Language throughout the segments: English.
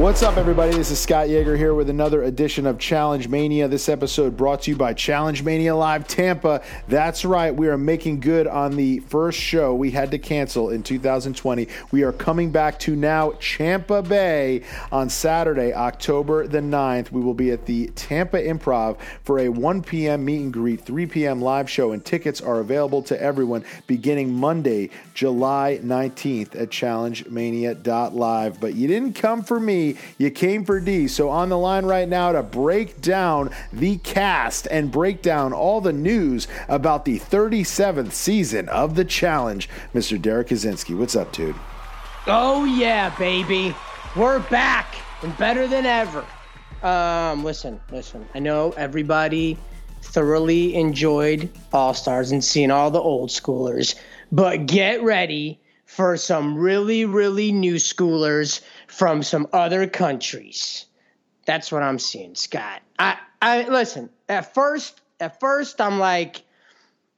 What's up, everybody? This is Scott Yeager here with another edition of Challenge Mania. This episode brought to you by Challenge Mania Live Tampa. That's right, we are making good on the first show we had to cancel in 2020. We are coming back to now Champa Bay on Saturday, October the 9th. We will be at the Tampa Improv for a 1 p.m. meet and greet, 3 p.m. live show, and tickets are available to everyone beginning Monday, July 19th at challengemania.live. But you didn't come for me you came for D. So on the line right now to break down the cast and break down all the news about the 37th season of The Challenge, Mr. Derrick Kosinski. What's up, dude? Oh yeah, baby. We're back and better than ever. Um, listen, listen. I know everybody thoroughly enjoyed All Stars and seeing all the old schoolers, but get ready for some really, really new schoolers from some other countries. That's what I'm seeing, Scott. I, I listen. At first, at first, I'm like,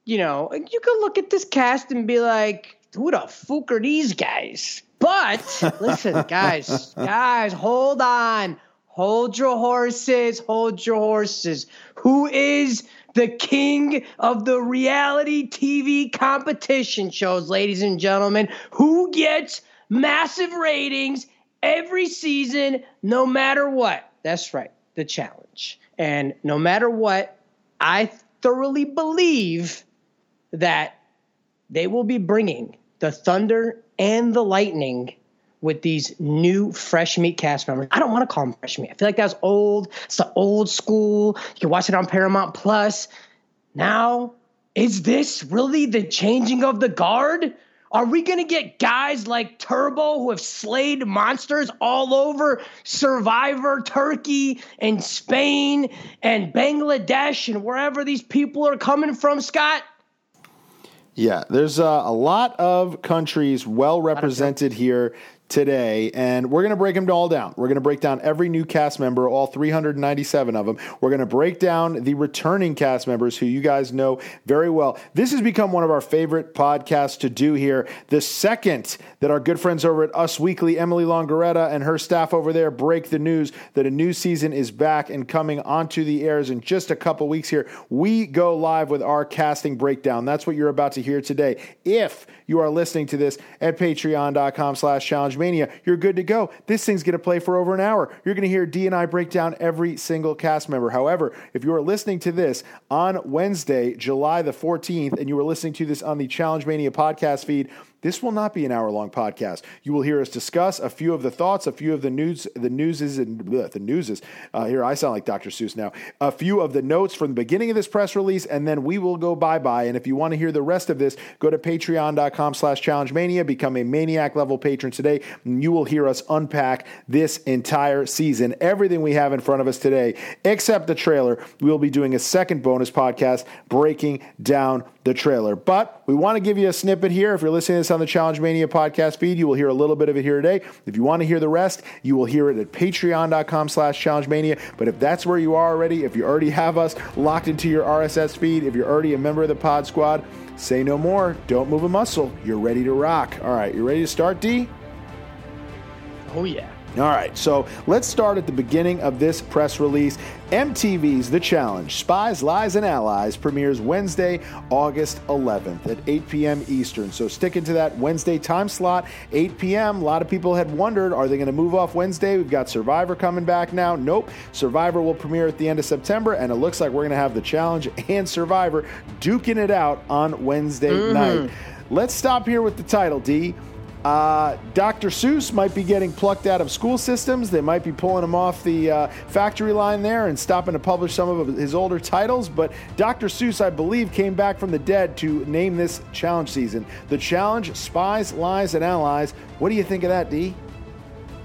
you know, you can look at this cast and be like, who the fuck are these guys? But listen, guys, guys, hold on. Hold your horses, hold your horses. Who is the king of the reality TV competition shows, ladies and gentlemen? Who gets massive ratings every season, no matter what. That's right, the challenge. And no matter what, I thoroughly believe that they will be bringing the thunder and the lightning with these new fresh meat cast members. I don't want to call them fresh meat. I feel like that's old. It's the old school. You can watch it on Paramount Plus. Now, is this really the changing of the guard? Are we going to get guys like Turbo who have slayed monsters all over Survivor, Turkey, and Spain, and Bangladesh, and wherever these people are coming from, Scott? Yeah, there's uh, a lot of countries well represented here today, and we're going to break them all down. We're going to break down every new cast member, all 397 of them. We're going to break down the returning cast members who you guys know very well. This has become one of our favorite podcasts to do here. The second that our good friends over at Us Weekly, Emily Longeretta, and her staff over there break the news that a new season is back and coming onto the airs in just a couple weeks here, we go live with our casting breakdown. That's what you're about to hear today. If you are listening to this at patreon.com slash challenge mania, you're good to go. This thing's going to play for over an hour. You're going to hear D and I break down every single cast member. However, if you are listening to this on Wednesday, July the 14th, and you are listening to this on the Challenge Mania podcast feed, This will not be an hour long podcast. You will hear us discuss a few of the thoughts, a few of the news, the newses, and bleh, the newses. Uh, here, I sound like Dr. Seuss now. A few of the notes from the beginning of this press release, and then we will go bye bye. And if you want to hear the rest of this, go to patreon.com slash challenge mania, become a maniac level patron today, and you will hear us unpack this entire season, everything we have in front of us today, except the trailer. We will be doing a second bonus podcast breaking down the trailer. But we want to give you a snippet here. If you're listening to this on the Challenge Mania podcast feed, you will hear a little bit of it here today. If you want to hear the rest, you will hear it at patreon.com slash challenge mania. But if that's where you are already, if you already have us locked into your RSS feed, if you're already a member of the pod squad, say no more. Don't move a muscle. You're ready to rock. All right, you ready to start, D? Oh yeah. All right, so let's start at the beginning of this press release. MTV's The Challenge Spies, Lies, and Allies premieres Wednesday, August 11th at 8 p.m. Eastern. So sticking to that Wednesday time slot, 8 p.m. A lot of people had wondered are they going to move off Wednesday? We've got Survivor coming back now. Nope. Survivor will premiere at the end of September, and it looks like we're going to have The Challenge and Survivor duking it out on Wednesday Mm-hmm. night. Let's stop here with the title, D. Uh, Dr. Seuss might be getting plucked out of school systems. They might be pulling him off the uh, factory line there and stopping to publish some of his older titles. But Dr. Seuss, I believe, came back from the dead to name this challenge season. The challenge Spies, Lies, and Allies. What do you think of that, D?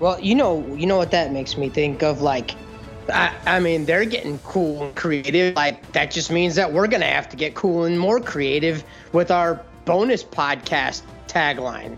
Well, you know, you know what that makes me think of. Like, I, I mean, they're getting cool and creative. Like, that just means that we're gonna have to get cool and more creative with our bonus podcast tagline,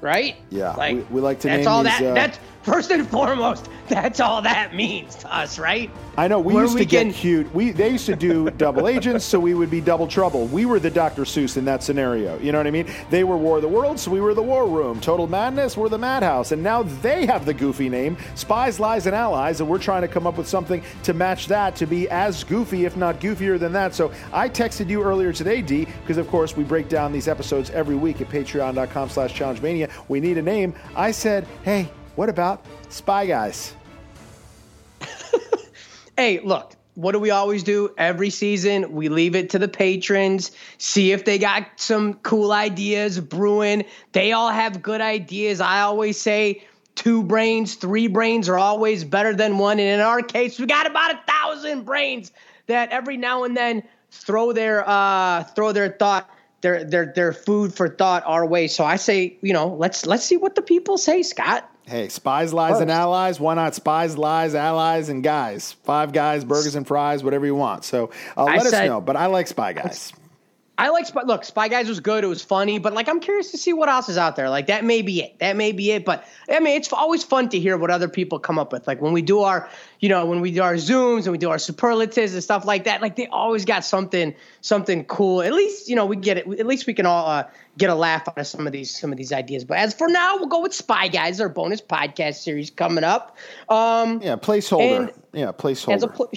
right? Yeah, like we- we like to That's name all these, that. uh, that's first and foremost. That's all that means to us, right? I know we Where used we to get can- cute. We they used to do double agents, so we would be double trouble. We were the Dr. Seuss in that scenario. You know what I mean? They were War of the Worlds, so we were the War Room. Total Madness, we're the Madhouse, and now they have the goofy name, Spies, Lies, and Allies, and we're trying to come up with something to match that to be as goofy, if not goofier than that. So I texted you earlier today, D, because of course we break down these episodes every week at Patreon.com/slash Challenge Mania. We need a name. I said, hey, what about Spy Guys? Hey, look, what do we always do every season? We leave it to the patrons, see if they got some cool ideas brewing. They all have good ideas. I always say two brains, three brains are always better than one. And in our case, we got about a thousand brains that every now and then throw their uh throw their thought their their their food for thought our way. So I say, you know, let's let's see what the people say, Scott. Hey, spies, lies, and allies. Why not spies, lies, allies, and guys? Five guys, burgers and fries, whatever you want. So uh, let us know. But I like spy guys. I like Spy. Look, Spy Guys was good. It was funny, but like I'm curious to see what else is out there. Like that may be it. That may be it. But I mean, it's always fun to hear what other people come up with. Like when we do our, you know, when we do our zooms and we do our superlatives and stuff like that. Like they always got something, something cool. At least you know we get it. At least we can all uh, get a laugh out of some of these, some of these ideas. But as for now, we'll go with Spy Guys, our bonus podcast series coming up. Um, Yeah, placeholder. yeah, placeholder. as a pl-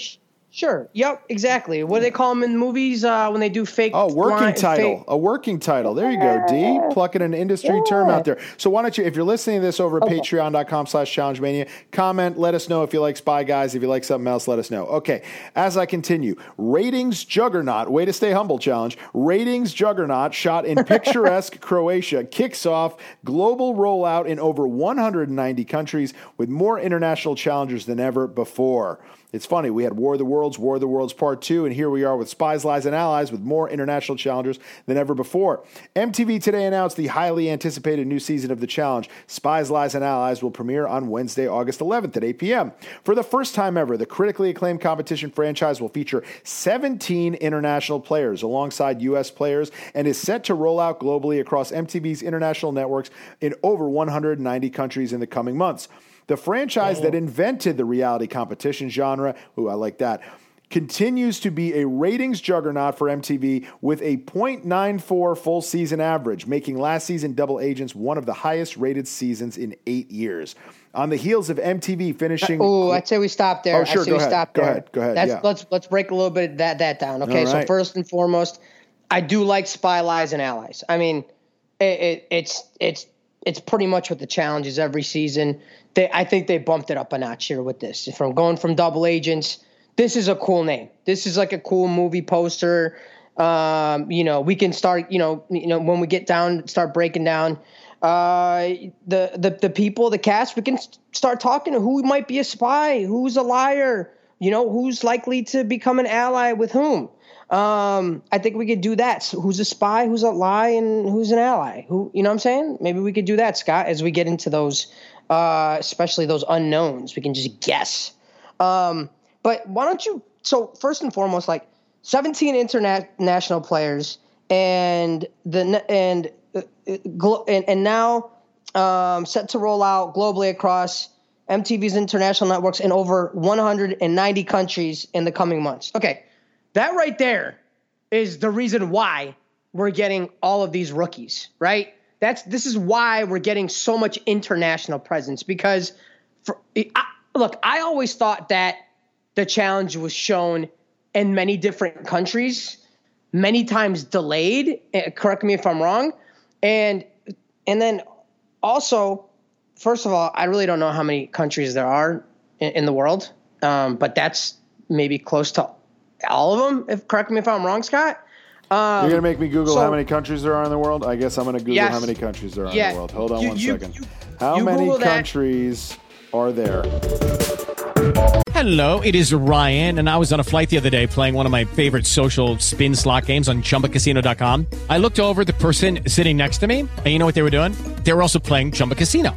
Sure. Yep. Exactly. What do they call them in movies uh, when they do fake? Oh, working line- title. fake- A working title. There you go, D. Plucking an industry term out there. So why don't you, if you're listening to this over at patreon.com slash challenge mania, comment, let us know if you like Spy Guys. If you like something else, let us know. Okay, as I continue, ratings juggernaut, way to stay humble challenge. Ratings juggernaut shot in picturesque Croatia kicks off global rollout in over 190 countries with more international challengers than ever before. It's funny, we had War of the Worlds, War of the Worlds Part 2, and here we are with Spies, Lies, and Allies with more international challengers than ever before. MTV today announced the highly anticipated new season of the challenge. Spies, Lies, and Allies will premiere on Wednesday, August 11th at 8 p.m. For the first time ever, the critically acclaimed competition franchise will feature 17 international players alongside U.S. players and is set to roll out globally across MTV's international networks in over 190 countries in the coming months. The franchise that oh. invented the reality competition genre, ooh, I like that, continues to be a ratings juggernaut for MTV with a 0.94 full season average, making last season Double Agents one of the highest rated seasons in eight years. On the heels of MTV finishing. Oh, I'd say we stop there. Oh, sure, go we ahead. stop Go ahead, go ahead, That's, yeah. Let's let's break a little bit of that that down. Okay, All so first and foremost, I do like Spy Lies and Allies. I mean, it, it, it's it's it's pretty much what the challenge is every season. They I think they bumped it up a notch here with this. From going from double agents, this is a cool name. This is like a cool movie poster. Um, you know, we can start. You know, you know when we get down, start breaking down uh, the the the people, the cast. We can start talking to who might be a spy, who's a liar. You know, who's likely to become an ally with whom. Um, I think we could do that. So who's a spy, who's a lie, and who's an ally? Who you know what I'm saying? Maybe we could do that, Scott, as we get into those, uh, especially those unknowns. We can just guess. Um, but why don't you? So first and foremost, like 17 international players, and the and uh, and, and now um, set to roll out globally across MTV's international networks in over 190 countries in the coming months. Okay, that right there is the reason why we're getting all of these rookies, right? That's this is why we're getting so much international presence because for I, look, I always thought that the challenge was shown in many different countries, many times delayed. Eh, correct me if I'm wrong. And and then also, first of all, I really don't know how many countries there are in, in the world, um, but that's maybe close to all of them. If correct me if I'm wrong, Scott. Um, You're gonna make me Google so, how many countries there are in the world. I guess I'm gonna Google yes, how many countries there are yeah, in the world. Hold on you, one you, second. You, how many countries are there? Hello, it is Ryan, and I was on a flight the other day playing one of my favorite social spin slot games on ChumbaCasino.com. I looked over the person sitting next to me, and you know what they were doing? They were also playing Chumba Casino.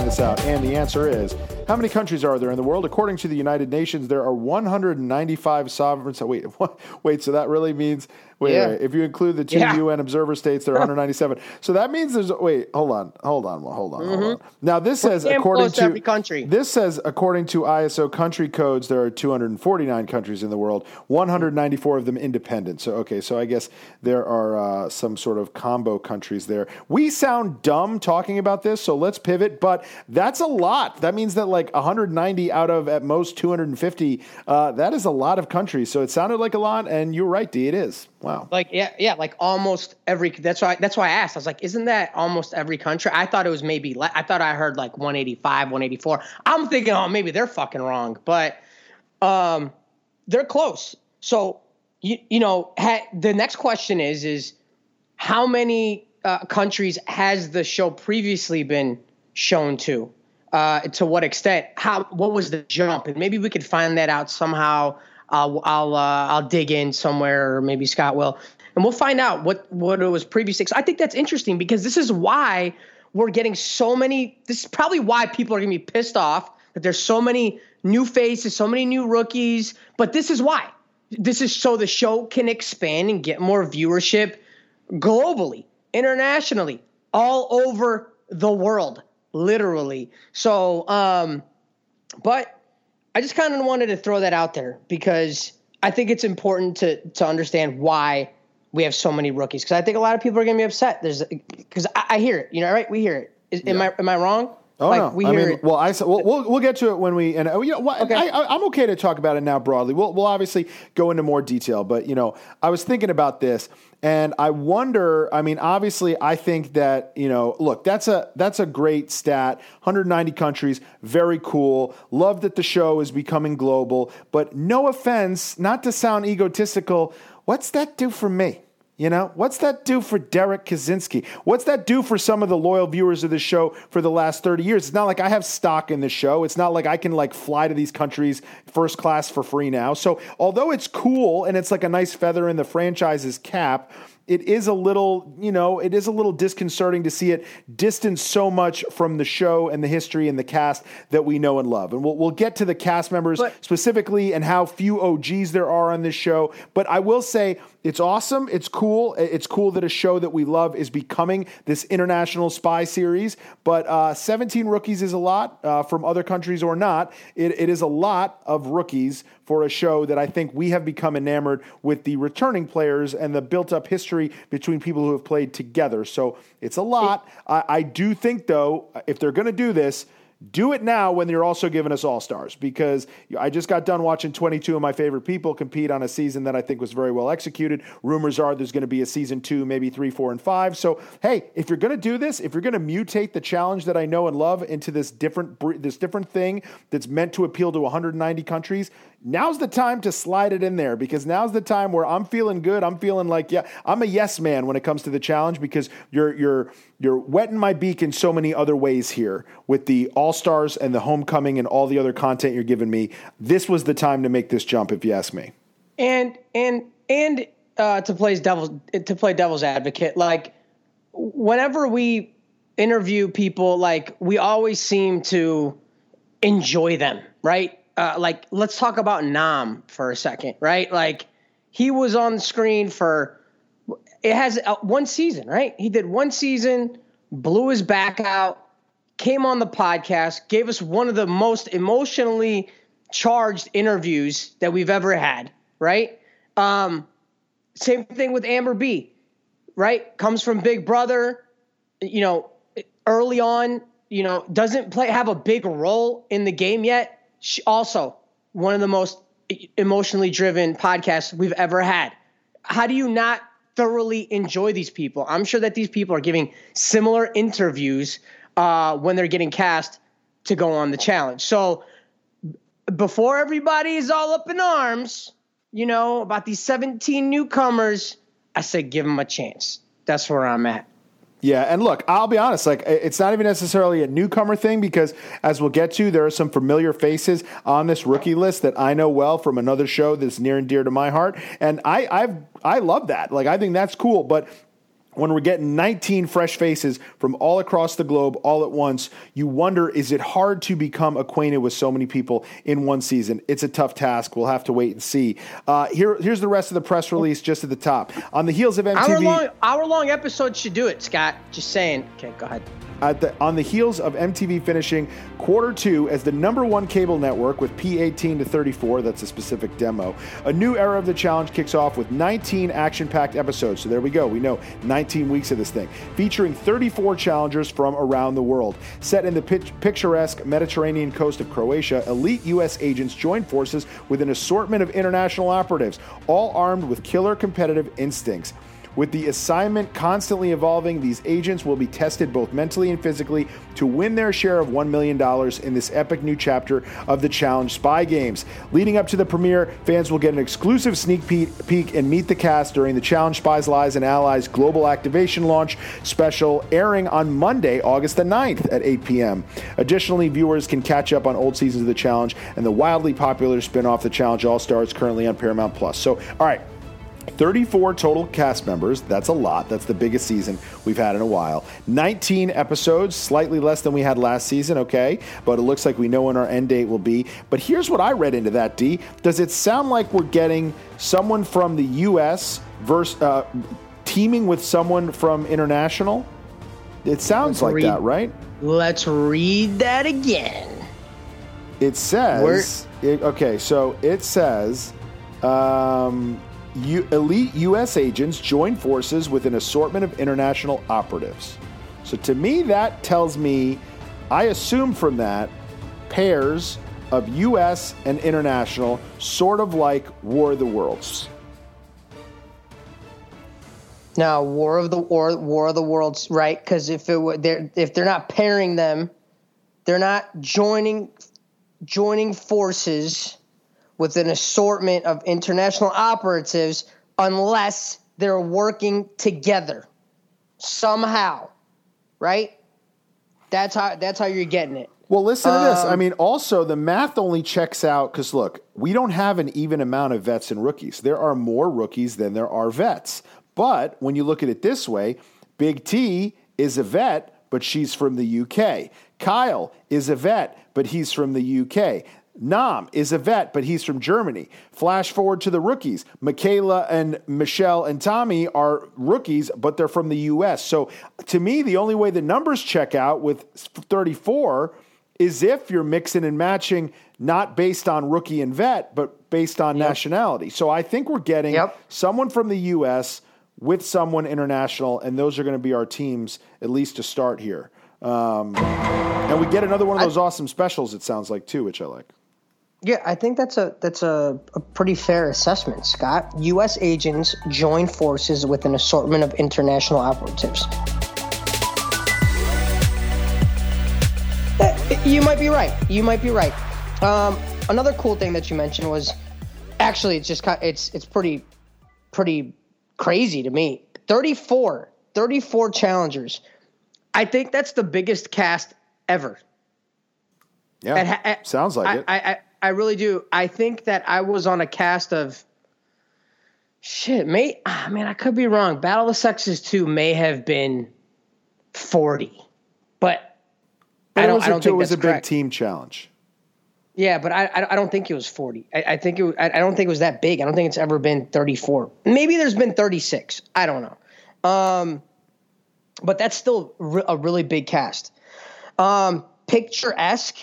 find this out. And the answer is how many countries are there in the world? According to the United Nations, there are 195 sovereign. So wait, wait. So that really means wait, Yeah. wait. If you include the two Yeah. UN observer states, there are 197. So that means there's wait. Hold on, hold on, hold on, hold on. Now this says according to to every country. This says according to ISO country codes, there are 249 countries in the world. 194 of them independent. So okay, so I guess there are uh, some sort of combo countries there. We sound dumb talking about this, so let's pivot. But that's a lot. That means that like 190 out of at most 250. Uh, that is a lot of countries. So it sounded like a lot, and you're right, D. It is. Wow. Like yeah, yeah, like almost every. That's why. That's why I asked. I was like, isn't that almost every country? I thought it was maybe. I thought I heard like 185, 184. I'm thinking, oh, maybe they're fucking wrong, but um, they're close. So you you know, ha- the next question is is how many uh, countries has the show previously been shown to? Uh, to what extent? How? What was the jump? And maybe we could find that out somehow. I'll I'll uh, I'll dig in somewhere, or maybe Scott will, and we'll find out what what it was previously. So I think that's interesting because this is why we're getting so many. This is probably why people are gonna be pissed off that there's so many new faces, so many new rookies. But this is why. This is so the show can expand and get more viewership globally, internationally, all over the world, literally. So, um, but I just kind of wanted to throw that out there because I think it's important to to understand why we have so many rookies. Because I think a lot of people are going to be upset. There's because I, I hear it, you know, right? We hear it. Is, Am I am I wrong? Oh like, no! we I hear mean, it- well, I we'll, we'll we'll get to it when we and uh, you know what, Okay. I, I, I'm okay to talk about it now broadly. We'll we'll obviously go into more detail, but you know, I was thinking about this and I wonder. I mean, obviously, I think that you know, look, that's a that's a great stat. 190 countries, very cool. Love that the show is becoming global, but no offense, not to sound egotistical, what's that do for me? You know, what's that do for Derrick Kosinski? What's that do for some of the loyal viewers of the show for the last 30 years? It's not like I have stock in the show. It's not like I can like fly to these countries first class for free now. So, although it's cool and it's like a nice feather in the franchise's cap, it is a little, you know, it is a little disconcerting to see it distance so much from the show and the history and the cast that we know and love. And we'll, we'll get to the cast members specifically and how few OGs there are on this show. But I will say it's awesome. It's cool. It's cool that a show that we love is becoming this international spy series. But uh, 17 rookies is a lot uh, from other countries or not. It, it is a lot of rookies for a show that I think we have become enamored with the returning players and the built up history between people who have played together. So it's a lot. I, I do think, though, if they're going to do this, do it now when you're also giving us all stars because I just got done watching 22 of my favorite people compete on a season that I think was very well executed. Rumors are there's going to be a season two, maybe three, four, and five. So, hey, if you're going to do this, if you're going to mutate the challenge that I know and love into this different this different thing that's meant to appeal to 190 countries, now's the time to slide it in there because now's the time where I'm feeling good. I'm feeling like yeah, I'm a yes man when it comes to the challenge because you're you're you're wetting my beak in so many other ways here with the All Stars and the Homecoming and all the other content you're giving me. This was the time to make this jump, if you ask me. and and and uh, to play devil's to play devil's advocate, like whenever we interview people, like we always seem to enjoy them, right? Uh, like let's talk about Nam for a second, right? Like he was on the screen for it has uh, one season, right? He did one season, blew his back out, came on the podcast, gave us one of the most emotionally charged interviews that we've ever had, right? Um, same thing with Amber B, right? Comes from Big Brother, you know, early on, you know, doesn't play have a big role in the game yet. She also one of the most emotionally driven podcasts we've ever had. How do you not thoroughly enjoy these people? I'm sure that these people are giving similar interviews uh, when they're getting cast to go on the challenge. So before everybody is all up in arms, you know, about these 17 newcomers, I said give them a chance. That's where I'm at. Yeah, and look, I'll be honest, like it's not even necessarily a newcomer thing because as we'll get to, there are some familiar faces on this rookie list that I know well from another show that's near and dear to my heart. And I I've I love that. Like I think that's cool, but when we're getting 19 fresh faces from all across the globe all at once, you wonder is it hard to become acquainted with so many people in one season? It's a tough task. We'll have to wait and see. Uh, here, here's the rest of the press release just at the top. On the heels of MTV. Hour long, hour long episode should do it, Scott. Just saying. Okay, go ahead. The, on the heels of MTV finishing quarter two as the number one cable network with P18 to 34, that's a specific demo, a new era of the challenge kicks off with 19 action packed episodes. So there we go. We know 19 weeks of this thing, featuring 34 challengers from around the world. Set in the picturesque Mediterranean coast of Croatia, elite U.S. agents join forces with an assortment of international operatives, all armed with killer competitive instincts. With the assignment constantly evolving, these agents will be tested both mentally and physically to win their share of $1 million in this epic new chapter of the Challenge Spy Games. Leading up to the premiere, fans will get an exclusive sneak peek and meet the cast during the Challenge Spies, Lies, and Allies Global Activation Launch special airing on Monday, August the 9th at 8 p.m. Additionally, viewers can catch up on old seasons of the Challenge and the wildly popular spin off The Challenge All Stars currently on Paramount Plus. So, all right. 34 total cast members. That's a lot. That's the biggest season we've had in a while. 19 episodes, slightly less than we had last season, okay? But it looks like we know when our end date will be. But here's what I read into that, D. Does it sound like we're getting someone from the U.S. Versus, uh, teaming with someone from international? It sounds Let's like read- that, right? Let's read that again. It says, it- okay, so it says, um, U, elite U.S. agents join forces with an assortment of international operatives. So to me, that tells me I assume from that pairs of U.S. and international, sort of like War of the Worlds. Now, War of the War, War of the Worlds, right? Because if it were, they're if they're not pairing them, they're not joining joining forces with an assortment of international operatives unless they're working together somehow, right? That's how that's how you're getting it. Well, listen to this. I Um, mean, also the math only checks out because look, we don't have an even amount of vets and rookies. There are more rookies than there are vets. But when you look at it this way, Big T is a vet, but she's from the UK. Kyle is a vet, but he's from the UK. Nam is a vet, but he's from Germany. Flash forward to the rookies. Michaela and Michele and Tommy are rookies, but they're from the US. So to me, the only way the numbers check out with 34 is if you're mixing and matching, not based on rookie and vet, but based on nationality. So I think we're getting someone from the US with someone international, and those are going to be our teams, at least to start here. Um, and we get another one of those awesome specials, it sounds like, too, which I like. Yeah, I think that's a that's a, a pretty fair assessment, Scott. U.S. agents join forces with an assortment of international operatives. Uh, You might be right. You might be right. Um, another cool thing that you mentioned was actually it's just it's it's pretty pretty crazy to me. 34, 34 challengers. I think that's the biggest cast ever. Yeah, ha- sounds like I, it. I, I, I really do. I think that I was on a cast of shit. May I mean I could be wrong. Battle of the Sexes two may have been forty, but But I don't. I don't it was a big team challenge. Yeah, but I, I I don't think it was forty. I, I think it. I, I don't think it was that big. I don't think it's ever been thirty four. Maybe there's been thirty six. I don't know. Um, but that's still re- a really big cast. Um, picturesque.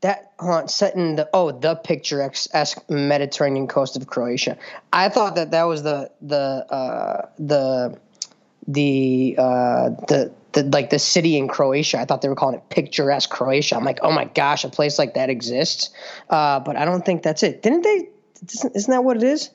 That on, set in the oh the picturesque Mediterranean coast of Croatia. I thought that that was the the uh, the the uh, the the like the city in Croatia. I thought they were calling it picturesque Croatia. I'm like, oh my gosh, a place like that exists. Uh, but I don't think that's it. Didn't they? Isn't that what it is?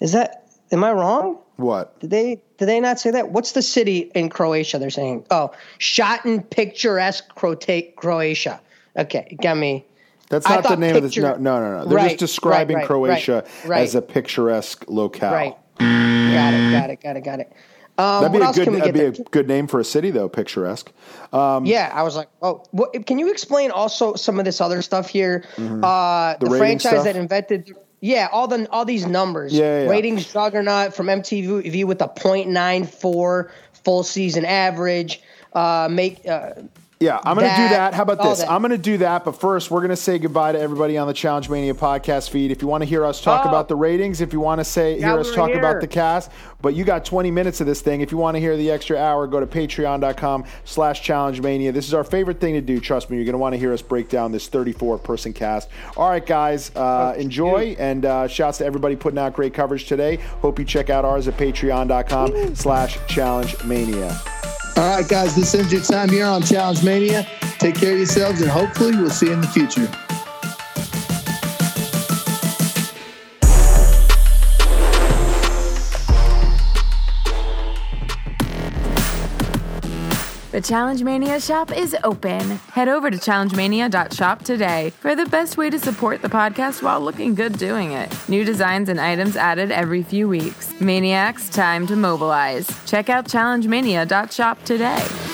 Is that? Am I wrong? What? Did they? Did they not say that? What's the city in Croatia? They're saying, oh, shot in picturesque Croatia. Okay, got me. That's not the name of this. picture- No, no, no, no. They're Right, just describing right, right, Croatia as a picturesque locale. Right. Got it. Got it. Got it. Got it. Um, that'd be a good. That'd be a good name for a city, though. Picturesque. Um, Yeah, I was like, oh, what, can you explain also some of this other stuff here? Uh, Mm-hmm. The the, franchise stuff? that invented, yeah, all the all these numbers. Yeah, yeah, yeah. Ratings juggernaut from MTV with a .94 full season average. Uh, make uh, Yeah, I'm going to do That-. How about this? I'm going to do that, but first, we're going to say goodbye to everybody on the Challenge Mania podcast feed. If you want to hear us talk Oh. about the ratings, if you want to say Now hear us talk here. about the cast, but you got 20 minutes of this thing. If you want to hear the extra hour, go to patreon.com slash challenge mania. This is our favorite thing to do. Trust me, you're going to want to hear us break down this 34 person cast. All right, guys, uh, enjoy, and uh, shouts to everybody putting out great coverage today. Hope you check out ours at patreon.com slash challenge mania. All right, guys, this ends your time here on Challenge Mania. Take care of yourselves, and hopefully, we'll see you in the future. The Challenge Mania shop is open. Head over to challengemania.shop today for the best way to support the podcast while looking good doing it. New designs and items added every few weeks. Maniacs, time to mobilize. Check out challengemania.shop today.